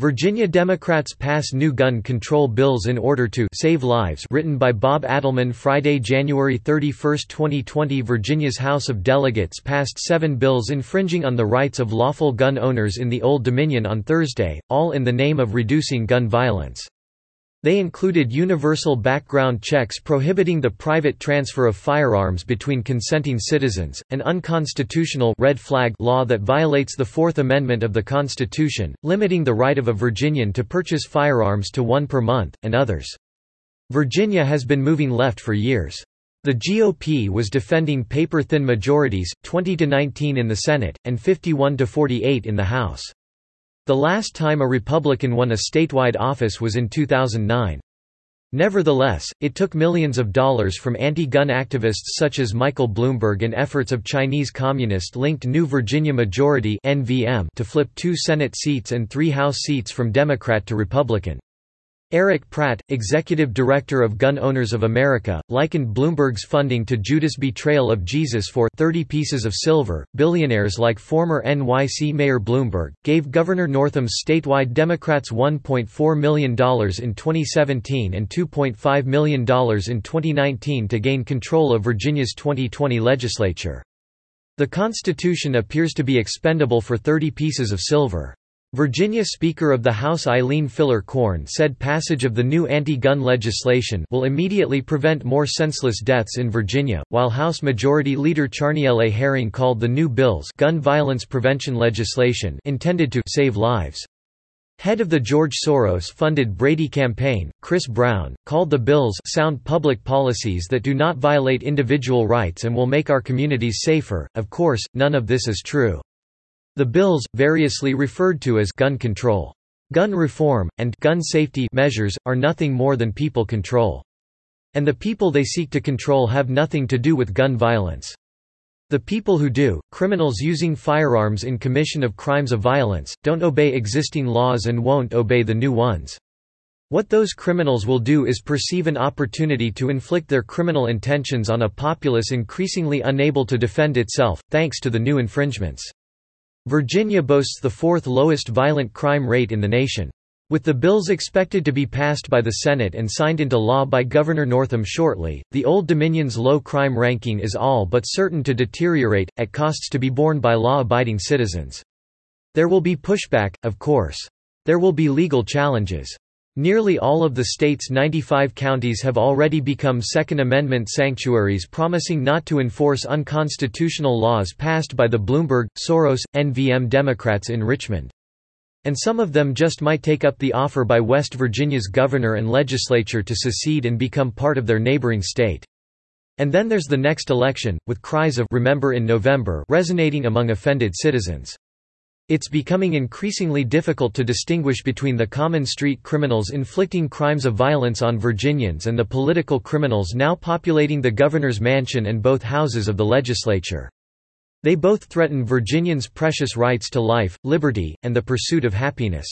Virginia Democrats pass new gun control bills in order to save lives written by Bob Adelmann Friday, January 31, 2020 Virginia's House of Delegates passed seven bills infringing on the rights of lawful gun owners in the Old Dominion on Thursday, all in the name of reducing gun violence. They included universal background checks prohibiting the private transfer of firearms between consenting citizens, an unconstitutional red flag law that violates the Fourth Amendment of the Constitution, limiting the right of a Virginian to purchase firearms to one per month, and others. Virginia has been moving left for years. The GOP was defending paper-thin majorities, 20–19 in the Senate, and 51–48 in the House. The last time a Republican won a statewide office was in 2009. Nevertheless, it took millions of dollars from anti-gun activists such as Michael Bloomberg and efforts of Chinese communist-linked New Virginia Majority to flip two Senate seats and three House seats from Democrat to Republican. Erich Pratt, executive director of Gun Owners of America, likened Bloomberg's funding to Judas' betrayal of Jesus for 30 pieces of silver. Billionaires like former NYC Mayor Bloomberg gave Governor Northam's statewide Democrats $1.4 million in 2017 and $2.5 million in 2019 to gain control of Virginia's 2020 legislature. The Constitution appears to be expendable for 30 pieces of silver. Virginia Speaker of the House Eileen Filler Corn said passage of the new anti-gun legislation will immediately prevent more senseless deaths in Virginia, while House Majority Leader Charniele Herring called the new bills gun violence prevention legislation intended to save lives. Head of the George Soros-funded Brady campaign, Chris Brown, called the bills sound public policies that do not violate individual rights and will make our communities safer. Of course, none of this is true. The bills, variously referred to as gun control, gun reform, and gun safety measures, are nothing more than people control. And the people they seek to control have nothing to do with gun violence. The people who do, criminals using firearms in commission of crimes of violence, don't obey existing laws and won't obey the new ones. What those criminals will do is perceive an opportunity to inflict their criminal intentions on a populace increasingly unable to defend itself, thanks to the new infringements. Virginia boasts the fourth lowest violent crime rate in the nation. With the bills expected to be passed by the Senate and signed into law by Governor Northam shortly, the Old Dominion's low crime ranking is all but certain to deteriorate, at costs to be borne by law-abiding citizens. There will be pushback, of course. There will be legal challenges. Nearly all of the state's 95 counties have already become Second Amendment sanctuaries promising not to enforce unconstitutional laws passed by the Bloomberg, Soros, NVM Democrats in Richmond. And some of them just might take up the offer by West Virginia's governor and legislature to secede and become part of their neighboring state. And then there's the next election, with cries of Remember in November resonating among offended citizens. It's becoming increasingly difficult to distinguish between the common street criminals inflicting crimes of violence on Virginians and the political criminals now populating the governor's mansion and both houses of the legislature. They both threaten Virginians' precious rights to life, liberty, and the pursuit of happiness.